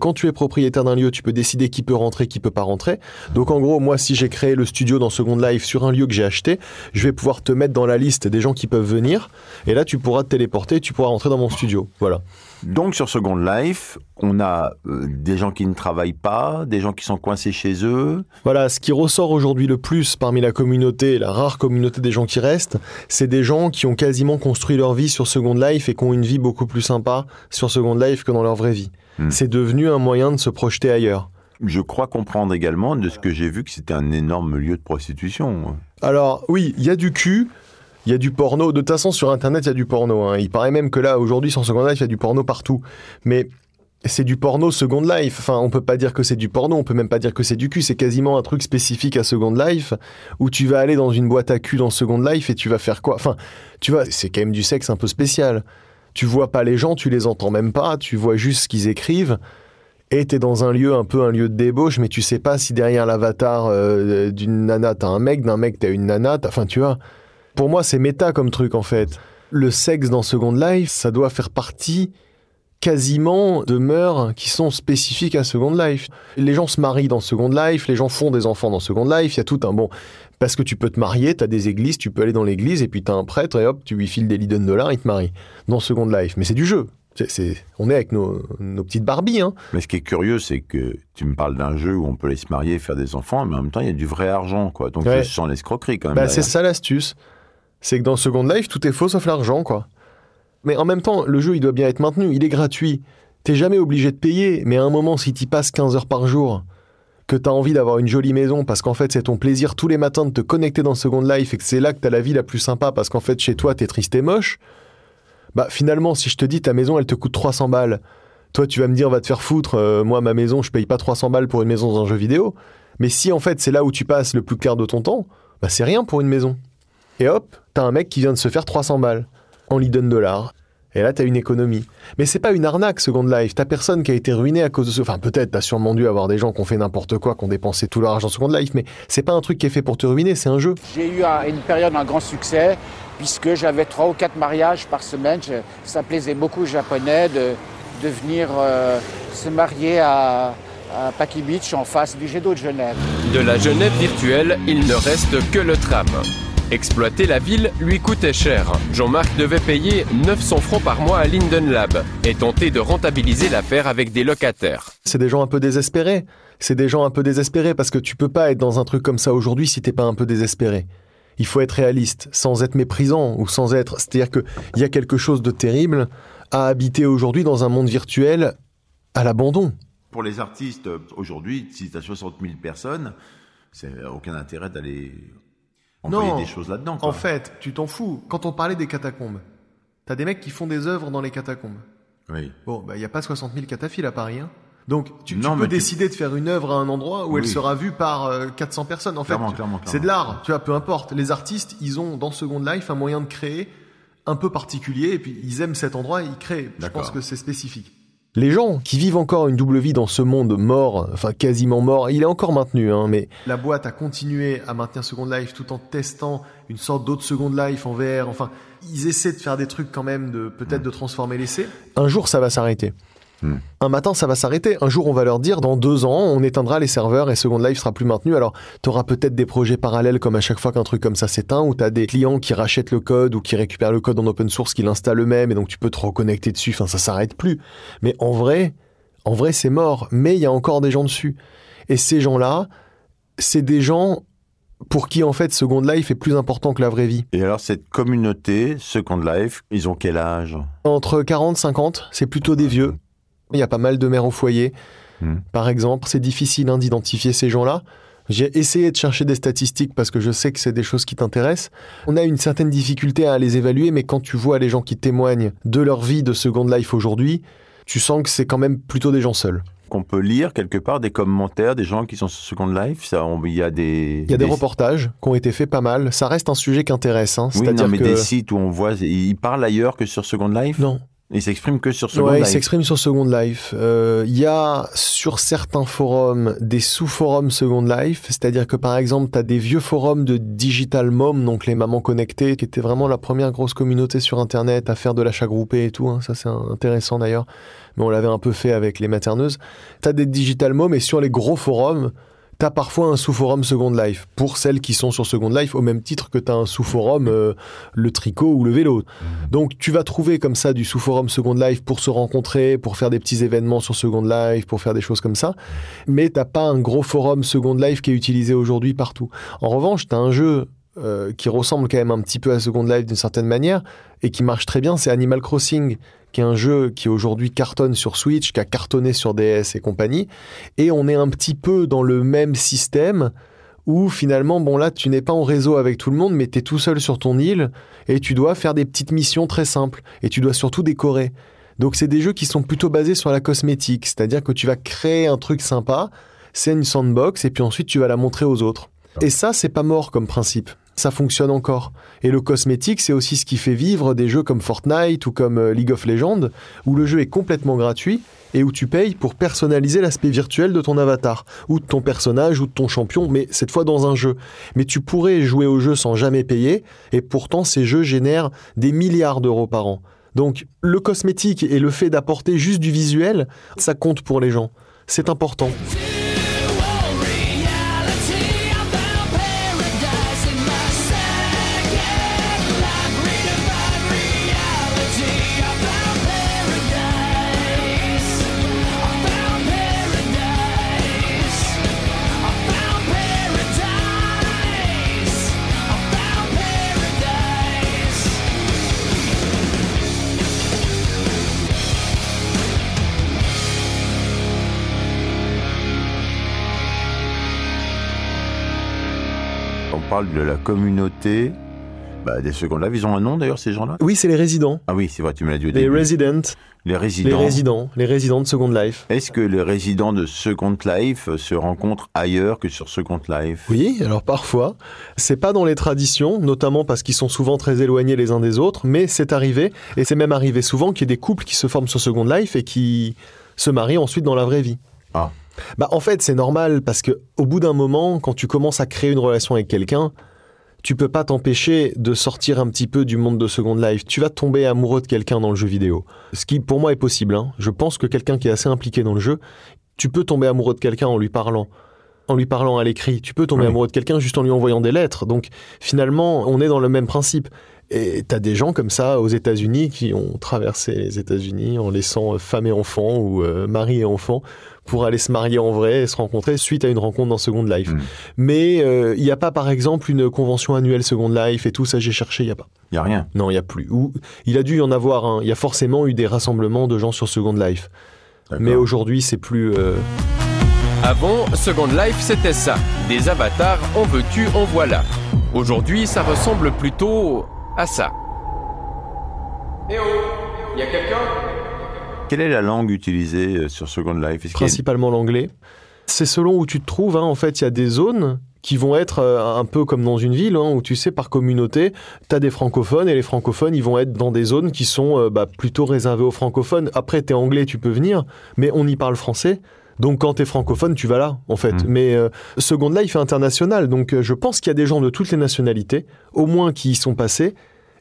Quand tu es propriétaire d'un lieu, tu peux décider qui peut rentrer, qui peut pas rentrer. Donc, en gros, moi, si j'ai créé le studio dans Second Life sur un lieu que j'ai acheté, je vais pouvoir te mettre dans la liste des gens qui peuvent venir. Et là, tu pourras te téléporter, tu pourras rentrer dans mon studio. Voilà. Donc sur Second Life, on a euh, des gens qui ne travaillent pas, des gens qui sont coincés chez eux. Voilà, ce qui ressort aujourd'hui le plus parmi la communauté, la rare communauté des gens qui restent, c'est des gens qui ont quasiment construit leur vie sur Second Life et qui ont une vie beaucoup plus sympa sur Second Life que dans leur vraie vie. Hmm. C'est devenu un moyen de se projeter ailleurs. Je crois comprendre également de ce que j'ai vu que c'était un énorme lieu de prostitution. Alors oui, il y a du cul, il y a du porno. De toute façon, sur Internet, il y a du porno. hein. Il paraît même que là, aujourd'hui, sur Second Life, il y a du porno partout. Mais c'est du porno Second Life. Enfin, on peut pas dire que c'est du porno, on peut même pas dire que c'est du cul. C'est quasiment un truc spécifique à Second Life, où tu vas aller dans une boîte à cul dans Second Life et tu vas faire quoi? Enfin, tu vois, c'est quand même du sexe un peu spécial. Tu vois pas les gens, tu les entends même pas, tu vois juste ce qu'ils écrivent. Et t'es dans un lieu un peu un lieu de débauche, mais tu sais pas si derrière l'avatar euh, d'une nana t'as un mec, d'un mec t'as une nana. Enfin, tu vois. Pour moi, c'est méta comme truc en fait. Le sexe dans Second Life, ça doit faire partie quasiment de mœurs qui sont spécifiques à Second Life. Les gens se marient dans Second Life, les gens font des enfants dans Second Life, il y a tout un bon. Parce que tu peux te marier, tu as des églises, tu peux aller dans l'église et puis tu as un prêtre et hop, tu lui files des millions de dollars, il te marie. Dans Second Life. Mais c'est du jeu. C'est- c'est- on est avec nos, nos petites Barbies. Hein. Mais ce qui est curieux, c'est que tu me parles d'un jeu où on peut aller se marier, faire des enfants, mais en même temps, il y a du vrai argent, quoi. Donc, Ouais. je sens l'escroquerie quand même. Bah, c'est ça l'astuce. C'est que dans Second Life, tout est faux sauf l'argent, quoi. Mais en même temps, le jeu, il doit bien être maintenu. Il est gratuit. T'es jamais obligé de payer. Mais à un moment, si t'y passes 15 heures par jour, que t'as envie d'avoir une jolie maison parce qu'en fait, c'est ton plaisir tous les matins de te connecter dans Second Life et que c'est là que t'as la vie la plus sympa parce qu'en fait, chez toi, t'es triste et moche, bah finalement, si je te dis ta maison, elle te coûte 300 balles, toi, tu vas me dire, va te faire foutre, euh, moi, ma maison, je paye pas 300 balles pour une maison dans un jeu vidéo. Mais si en fait, c'est là où tu passes le plus clair de ton temps, bah c'est rien pour une maison. Et hop, t'as un mec qui vient de se faire 300 balles en Liden dollars. Et là, t'as une économie. Mais c'est pas une arnaque, Second Life. T'as personne qui a été ruiné à cause de ce. Enfin, peut-être, t'as sûrement dû avoir des gens qui ont fait n'importe quoi, qui ont dépensé tout leur argent Second Life, mais c'est pas un truc qui est fait pour te ruiner, c'est un jeu. J'ai eu un- une période un grand succès puisque j'avais trois ou quatre mariages par semaine. Je- ça plaisait beaucoup aux Japonais de, de venir euh, se marier à, à Paki Beach en face du jet d'eau de Genève. De la Genève virtuelle, il ne reste que le tram. Exploiter la ville lui coûtait cher. Jean-Marc devait payer 900 francs par mois à Linden Lab et tenter de rentabiliser l'affaire avec des locataires. C'est des gens un peu désespérés. C'est des gens un peu désespérés parce que tu peux pas être dans un truc comme ça aujourd'hui si t'es pas un peu désespéré. Il faut être réaliste, sans être méprisant ou sans être. C'est-à-dire qu'il y a quelque chose de terrible à habiter aujourd'hui dans un monde virtuel à l'abandon. Pour les artistes, euh, aujourd'hui, si tu as 60 000 personnes, c'est aucun intérêt d'aller envoyer des choses là-dedans. En fait, tu t'en fous. Quand on parlait des catacombes, t'as des mecs qui font des œuvres dans les catacombes. Oui. Bon, il n'y a pas 60 000 cataphiles à Paris. hein. Donc, tu, tu Non, peux tu- décider de faire une œuvre à un endroit où elle sera vue par euh, 400 personnes. En Clairement, fait, c'est de l'art. Tu vois, peu importe. Les artistes, ils ont dans Second Life un moyen de créer un peu particulier et puis ils aiment cet endroit et ils créent. Je pense que c'est spécifique. Les gens qui vivent encore une double vie dans ce monde mort, enfin quasiment mort, il est encore maintenu, hein, mais la boîte a continué à maintenir Second Life tout en testant une sorte d'autre Second Life en VR. Enfin, ils essaient de faire des trucs quand même, de peut-être de transformer l'essai. Un jour, ça va s'arrêter. Un matin, ça va s'arrêter. Un jour, on va leur dire, dans deux ans, on éteindra les serveurs et Second Life sera plus maintenu. Alors, tu auras peut-être des projets parallèles comme à chaque fois qu'un truc comme ça s'éteint, où tu as des clients qui rachètent le code ou qui récupèrent le code en open source, qui l'installent eux-mêmes, et donc tu peux te reconnecter dessus. Enfin, ça s'arrête plus. Mais en vrai, en vrai, c'est mort. Mais il y a encore des gens dessus. Et ces gens-là, c'est des gens pour qui, en fait, Second Life est plus important que la vraie vie. Et alors, cette communauté, Second Life, ils ont quel âge? Entre 40 50, c'est plutôt des vieux. Il y a pas mal de mères au foyer, Hmm. par exemple. C'est difficile hein, d'identifier ces gens-là. J'ai essayé de chercher des statistiques parce que je sais que c'est des choses qui t'intéressent. On a une certaine difficulté à les évaluer, mais quand tu vois les gens qui témoignent de leur vie de Second Life aujourd'hui, tu sens que c'est quand même plutôt des gens seuls. Qu'on peut lire quelque part des commentaires des gens qui sont sur Second Life. Ça, il y a des. Il y a des reportages qui ont été faits pas mal. Ça reste un sujet qui intéresse. Hein. Oui, non, mais que... des sites où on voit, ils parlent ailleurs que sur Second Life? Non. Ils s'expriment que sur Second Ouais, il Life. s'exprime sur Second Life. Euh, Il y a sur certains forums des sous-forums Second Life, c'est-à-dire que par exemple, tu as des vieux forums de Digital Mom, donc les mamans connectées, qui étaient vraiment la première grosse communauté sur Internet à faire de l'achat groupé et tout. hein. Ça, c'est intéressant d'ailleurs. Mais on l'avait un peu fait avec les materneuses. Tu as des Digital Mom et sur les gros forums, tu as parfois un sous-forum Second Life pour celles qui sont sur Second Life, au même titre que tu as un sous-forum euh, le tricot ou le vélo. Donc tu vas trouver comme ça du sous-forum Second Life pour se rencontrer, pour faire des petits événements sur Second Life, pour faire des choses comme ça. Mais t'as pas un gros forum Second Life qui est utilisé aujourd'hui partout. En revanche, t'as un jeu euh, qui ressemble quand même un petit peu à Second Life d'une certaine manière et qui marche très bien, c'est Animal Crossing, qui est un jeu qui aujourd'hui cartonne sur Switch, qui a cartonné sur DS et compagnie. Et on est un petit peu dans le même système où finalement, bon là, tu n'es pas en réseau avec tout le monde, mais tu es tout seul sur ton île et tu dois faire des petites missions très simples et tu dois surtout décorer. Donc c'est des jeux qui sont plutôt basés sur la cosmétique, c'est-à-dire que tu vas créer un truc sympa, c'est une sandbox et puis ensuite tu vas la montrer aux autres. Et ça, c'est pas mort comme principe. Ça fonctionne encore. Et le cosmétique, c'est aussi ce qui fait vivre des jeux comme Fortnite ou comme euh, League of Legends, où le jeu est complètement gratuit et où tu payes pour personnaliser l'aspect virtuel de ton avatar, ou de ton personnage, ou de ton champion, mais cette fois dans un jeu. Mais tu pourrais jouer au jeu sans jamais payer, et pourtant ces jeux génèrent des milliards d'euros par an. Donc le cosmétique et le fait d'apporter juste du visuel, ça compte pour les gens. C'est important. Parle de la communauté bah, des Second Life. Ils ont un nom d'ailleurs, ces gens-là? Oui, c'est les résidents. Ah oui, c'est vrai, tu me l'as dit au Les début. residents. Les Les résidents. résidents. Les résidents de Second Life. Est-ce que les résidents de Second Life se rencontrent ailleurs que sur Second Life? Oui, alors parfois, c'est pas dans les traditions, notamment parce qu'ils sont souvent très éloignés les uns des autres, mais c'est arrivé, et c'est même arrivé souvent qu'il y ait des couples qui se forment sur Second Life et qui se marient ensuite dans la vraie vie. Ah. Bah en fait, c'est normal parce que au bout d'un moment, quand tu commences à créer une relation avec quelqu'un, tu peux pas t'empêcher de sortir un petit peu du monde de Second Life. Tu vas tomber amoureux de quelqu'un dans le jeu vidéo. Ce qui, pour moi, est possible. hein. Je pense que quelqu'un qui est assez impliqué dans le jeu, tu peux tomber amoureux de quelqu'un en lui parlant. En lui parlant à l'écrit. Tu peux tomber Oui. amoureux de quelqu'un juste en lui envoyant des lettres. Donc, finalement, on est dans le même principe. Et t'as des gens comme ça aux États-Unis qui ont traversé les États-Unis en laissant euh, femme et enfant ou euh, mari et enfant pour aller se marier en vrai et se rencontrer suite à une rencontre dans Second Life. Mm. Mais euh, il n'y a pas, par exemple, une convention annuelle Second Life et tout ça, j'ai cherché, il n'y a pas. Il n'y a rien. Non, il n'y a plus. Ou, il a dû y en avoir un. Il y a forcément eu des rassemblements de gens sur Second Life. Mais aujourd'hui, c'est plus. euh, Avant, Second Life, c'était ça. Des avatars, en veux-tu, en voilà. Aujourd'hui, ça ressemble plutôt à ça. Eh oh, y a quelqu'un? Quelle est la langue utilisée euh, sur Second Life? A- principalement l'anglais. C'est selon où tu te trouves. hein. En fait, il y a des zones qui vont être euh, un peu comme dans une ville, hein, où tu sais, par communauté, tu as des francophones, et les francophones, ils vont être dans des zones qui sont euh, bah, plutôt réservées aux francophones. Après, tu es anglais, tu peux venir, mais on y parle français. Donc quand tu es francophone, tu vas là, en fait. Mm. Mais euh, Second Life est international, donc euh, je pense qu'il y a des gens de toutes les nationalités, au moins qui y sont passés,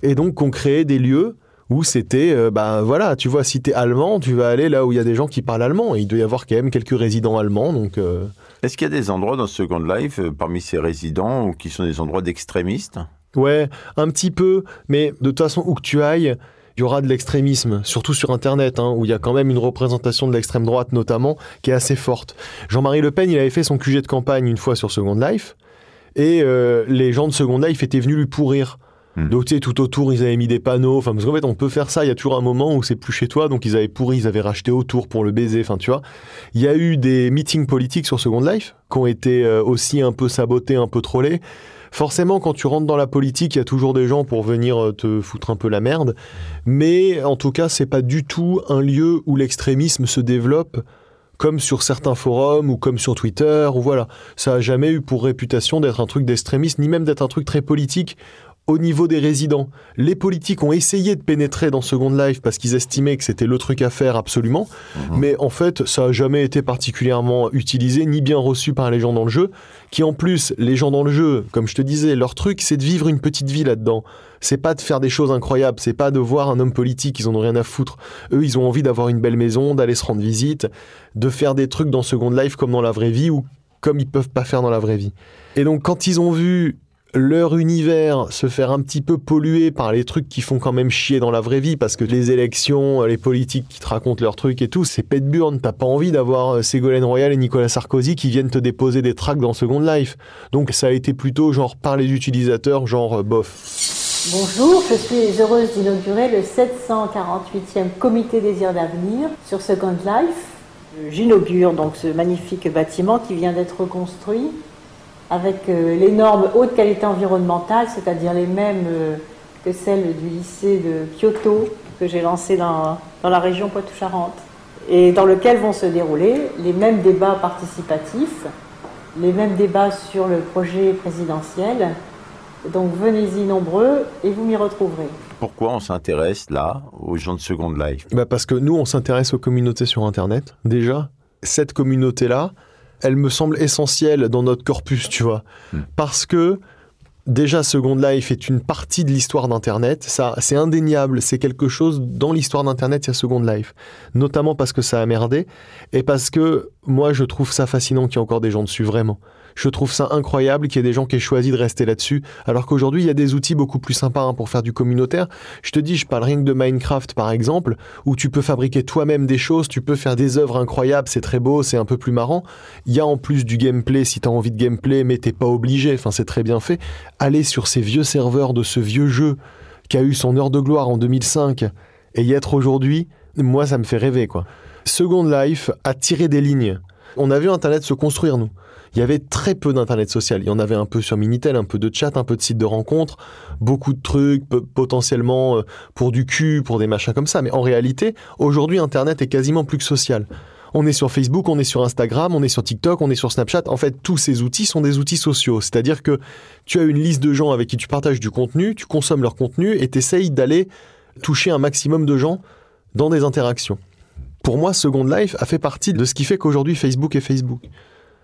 et donc qu'on créé des lieux où c'était, euh, bah voilà, tu vois, si t'es allemand, tu vas aller là où il y a des gens qui parlent allemand. Et il doit y avoir quand même quelques résidents allemands, donc euh, Est-ce qu'il y a des endroits dans Second Life, euh, parmi ces résidents, ou qui sont des endroits d'extrémistes? Ouais, un petit peu. Mais de toute façon, où que tu ailles, il y aura de l'extrémisme, surtout sur Internet, hein, où il y a quand même une représentation de l'extrême droite notamment, qui est assez forte. Jean-Marie Le Pen, il avait fait son QG de campagne une fois sur Second Life, et euh, les gens de Second Life étaient venus lui pourrir. Hmm. Donc, tu sais, tout autour, ils avaient mis des panneaux. Enfin, parce qu'en fait, on peut faire ça. Il y a toujours un moment où c'est plus chez toi. Donc, ils avaient pourri, ils avaient racheté autour pour le baiser. Enfin, tu vois. Il y a eu des meetings politiques sur Second Life qui ont été euh, aussi un peu sabotés, un peu trollés. Forcément, quand tu rentres dans la politique, il y a toujours des gens pour venir euh, te foutre un peu la merde. Mais en tout cas, c'est pas du tout un lieu où l'extrémisme se développe comme sur certains forums ou comme sur Twitter ou voilà. Ça a jamais eu pour réputation d'être un truc d'extrémiste ni même d'être un truc très politique au niveau des résidents. Les politiques ont essayé de pénétrer dans Second Life parce qu'ils estimaient que c'était le truc à faire absolument, mais en fait, ça a jamais été particulièrement utilisé ni bien reçu par les gens dans le jeu, qui en plus, les gens dans le jeu, comme je te disais, leur truc, c'est de vivre une petite vie là-dedans. C'est pas de faire des choses incroyables, c'est pas de voir un homme politique, ils en ont rien à foutre. Eux, ils ont envie d'avoir une belle maison, d'aller se rendre visite, de faire des trucs dans Second Life comme dans la vraie vie ou comme ils peuvent pas faire dans la vraie vie. Et donc, quand ils ont vu leur univers se faire un petit peu polluer par les trucs qui font quand même chier dans la vraie vie, parce que les élections, les politiques qui te racontent leurs trucs et tout, c'est pète burne. T'as pas envie d'avoir euh, Ségolène Royal et Nicolas Sarkozy qui viennent te déposer des tracts dans Second Life. Donc ça a été plutôt genre par les utilisateurs, genre euh, bof. Bonjour, je suis heureuse d'inaugurer le 748e comité Désir d'avenir sur Second Life. J'inaugure donc ce magnifique bâtiment qui vient d'être reconstruit avec euh, les normes haute qualité environnementale, c'est-à-dire les mêmes euh, que celles du lycée de Kyoto que j'ai lancé dans, dans la région Poitou-Charentes et dans lequel vont se dérouler les mêmes débats participatifs, les mêmes débats sur le projet présidentiel Donc venez-y nombreux et vous m'y retrouverez. Pourquoi on s'intéresse là aux gens de Second Life? Bah Parce que nous, on s'intéresse aux communautés sur Internet, déjà. Cette communauté-là, elle me semble essentielle dans notre corpus, tu vois. Hmm. Parce que déjà Second Life est une partie de l'histoire d'Internet. Ça, c'est indéniable. C'est quelque chose dans l'histoire d'Internet. Il y a Second Life, notamment parce que ça a merdé et parce que moi, je trouve ça fascinant qu'il y ait encore des gens dessus vraiment. Je trouve ça incroyable qu'il y ait des gens qui aient choisi de rester là-dessus, alors qu'aujourd'hui, il y a des outils beaucoup plus sympas hein, pour faire du communautaire. Je te dis, je parle rien que de Minecraft, par exemple, où tu peux fabriquer toi-même des choses, tu peux faire des œuvres incroyables, c'est très beau, c'est un peu plus marrant. Il y a en plus du gameplay, si tu as envie de gameplay, mais t'es pas obligé, enfin, c'est très bien fait. Aller sur ces vieux serveurs de ce vieux jeu qui a eu son heure de gloire en 2005 et y être aujourd'hui, moi, ça me fait rêver, quoi. Second Life a tiré des lignes. On a vu Internet se construire, nous il y avait très peu d'internet social. Il y en avait un peu sur Minitel, un peu de chat, un peu de sites de rencontres, beaucoup de trucs potentiellement euh, pour du cul, pour des machins comme ça. Mais en réalité, aujourd'hui, internet est quasiment plus que social. On est sur Facebook, on est sur Instagram, on est sur TikTok, on est sur Snapchat. En fait, tous ces outils sont des outils sociaux. C'est-à-dire que tu as une liste de gens avec qui tu partages du contenu, tu consommes leur contenu et tu essayes d'aller toucher un maximum de gens dans des interactions. Pour moi, Second Life a fait partie de ce qui fait qu'aujourd'hui Facebook est Facebook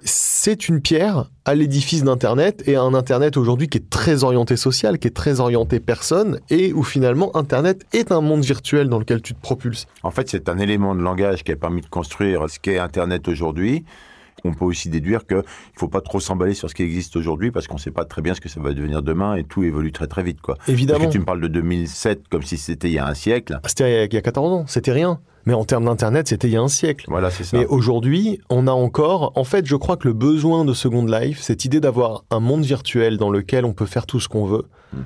c'est une pierre à l'édifice d'Internet et à un Internet aujourd'hui qui est très orienté social, qui est très orienté personne et où finalement Internet est un monde virtuel dans lequel tu te propulses. En fait, c'est un élément de langage qui a permis de construire ce qu'est Internet aujourd'hui. On peut aussi déduire qu'il ne faut pas trop s'emballer sur ce qui existe aujourd'hui parce qu'on ne sait pas très bien ce que ça va devenir demain et tout évolue très très vite. Quoi. Évidemment. Parce que tu me parles de 2007 comme si c'était il y a un siècle. C'était il y a 14 ans, c'était rien. Mais en termes d'Internet, c'était il y a un siècle. Voilà, c'est ça. Mais aujourd'hui, on a encore. En fait, je crois que le besoin de Second Life, cette idée d'avoir un monde virtuel dans lequel on peut faire tout ce qu'on veut, hmm.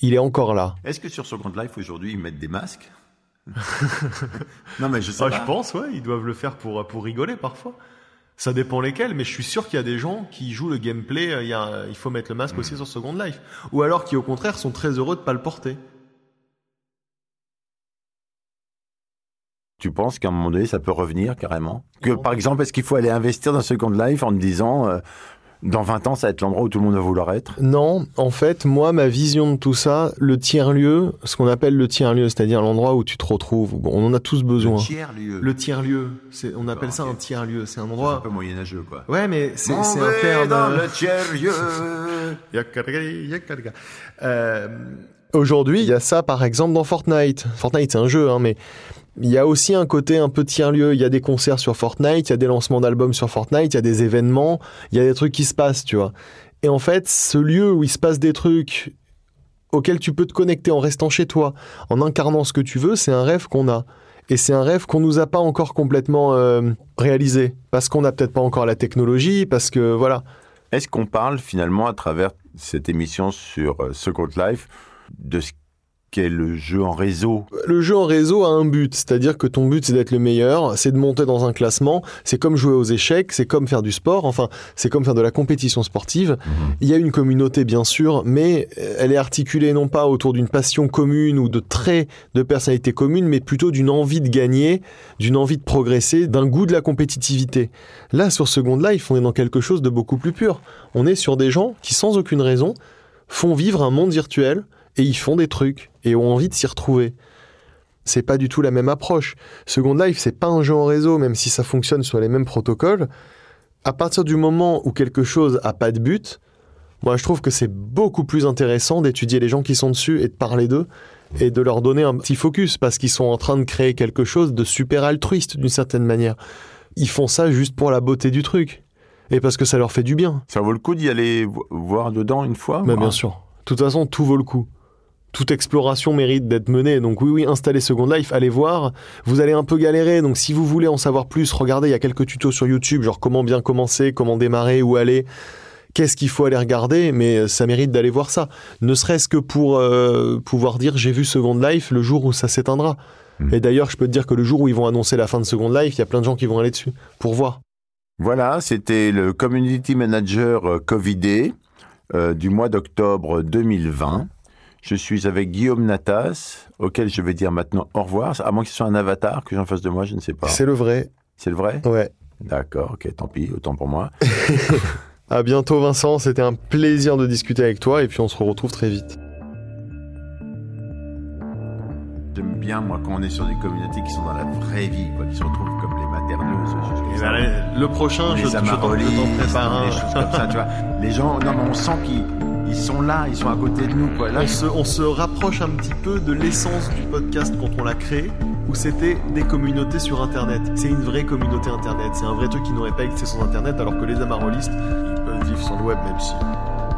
il est encore là. Est-ce que sur Second Life, aujourd'hui, ils mettent des masques Non, mais je sais ah, pas. Je pense, ouais, ils doivent le faire pour, pour rigoler parfois. Ça dépend lesquels, mais je suis sûr qu'il y a des gens qui jouent le gameplay, il, y a, il faut mettre le masque hmm. aussi sur Second Life. Ou alors qui, au contraire, sont très heureux de ne pas le porter. Tu penses qu'à un moment donné, ça peut revenir carrément? Que par exemple, est-ce qu'il faut aller investir dans Second Life en me disant euh, dans 20 ans, ça va être l'endroit où tout le monde va vouloir être? Non, en fait, moi, ma vision de tout ça, le tiers-lieu, ce qu'on appelle le tiers-lieu, c'est-à-dire l'endroit où tu te retrouves, bon, on en a tous besoin. Le tiers-lieu. Le tiers-lieu, on appelle ça un tiers-lieu, c'est un endroit... un peu moyenâgeux, quoi. Ouais, mais c'est un terme... dans le tiers-lieu. Euh, Aujourd'hui, il y a ça, par exemple, dans Fortnite. Fortnite, c'est un jeu, hein, mais il y a aussi un côté un peu tiers-lieu. Il y a des concerts sur Fortnite, il y a des lancements d'albums sur Fortnite, il y a des événements, il y a des trucs qui se passent, tu vois. Et en fait, ce lieu où il se passe des trucs auxquels tu peux te connecter en restant chez toi, en incarnant ce que tu veux, c'est un rêve qu'on a. Et c'est un rêve qu'on nous a pas encore complètement euh, réalisé. Parce qu'on n'a peut-être pas encore la technologie, parce que voilà. Est-ce qu'on parle finalement à travers cette émission sur euh, Second Life de ce qu'est le jeu en réseau Le jeu en réseau a un but, c'est-à-dire que ton but c'est d'être le meilleur, c'est de monter dans un classement, c'est comme jouer aux échecs, c'est comme faire du sport, enfin c'est comme faire de la compétition sportive. Mhm. Il y a une communauté bien sûr, mais elle est articulée non pas autour d'une passion commune ou de traits de personnalité commune, mais plutôt d'une envie de gagner, d'une envie de progresser, d'un goût de la compétitivité. Là sur Second Life, on est dans quelque chose de beaucoup plus pur. On est sur des gens qui sans aucune raison font vivre un monde virtuel et ils font des trucs et ont envie de s'y retrouver. C'est pas du tout la même approche. Second Life, c'est pas un jeu en réseau, même si ça fonctionne sur les mêmes protocoles. À partir du moment où quelque chose a pas de but, moi je trouve que c'est beaucoup plus intéressant d'étudier les gens qui sont dessus et de parler d'eux et de leur donner un petit focus parce qu'ils sont en train de créer quelque chose de super altruiste d'une certaine manière. Ils font ça juste pour la beauté du truc et parce que ça leur fait du bien. Ça vaut le coup d'y aller voir dedans une fois Mais bien sûr. De toute façon, tout vaut le coup toute exploration mérite d'être menée. Donc oui, oui, installez Second Life, allez voir. Vous allez un peu galérer, donc si vous voulez en savoir plus, regardez, il y a quelques tutos sur YouTube, genre comment bien commencer, comment démarrer, où aller. Qu'est-ce qu'il faut aller regarder Mais ça mérite d'aller voir ça. Ne serait-ce que pour euh, pouvoir dire j'ai vu Second Life le jour où ça s'éteindra. Hmm. Et d'ailleurs, je peux te dire que le jour où ils vont annoncer la fin de Second Life, il y a plein de gens qui vont aller dessus pour voir. Voilà, c'était le Community Manager euh, Covidé euh, du mois d'octobre 2020. Je suis avec Guillaume Natas, auquel je vais dire maintenant au revoir, à moins que ce soit un avatar que j'en fasse de moi, je ne sais pas. C'est le vrai. C'est le vrai? Ouais. D'accord, ok, tant pis, autant pour moi. À bientôt Vincent, c'était un plaisir de discuter avec toi et puis on se retrouve très vite. J'aime bien, moi, quand on est sur des communautés qui sont dans la vraie vie, quoi, qui se retrouvent comme les materneuses. ça. ben, le prochain, les je- je t'en- je prépare un. des choses comme ça, tu vois. Les gens, non, mais on sent qu'ils ils sont là, ils sont à côté de nous, quoi. Là, on, se, on se rapproche un petit peu de l'essence du podcast quand on l'a créé, où c'était des communautés sur Internet. C'est une vraie communauté Internet. C'est un vrai truc qui n'aurait pas existé sans Internet, alors que les amarolistes, ils peuvent vivre sans le web, même si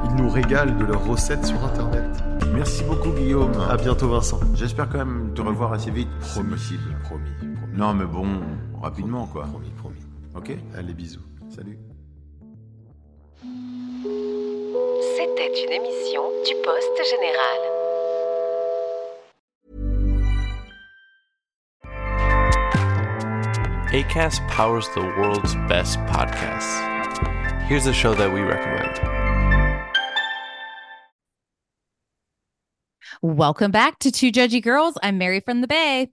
ils nous régalent de leurs recettes sur Internet. Merci beaucoup, Guillaume. À bientôt, Vincent. J'espère quand même te revoir assez vite. Possible. Promis, promis. Non, mais bon, rapidement, quoi. Promis, promis. Ok Allez, bisous. Salut. C'était une émission du Poste Général. ACAST powers the world's best podcasts. Here's a show that we recommend. Welcome back to Two Judgy Girls. I'm Mary from the Bay.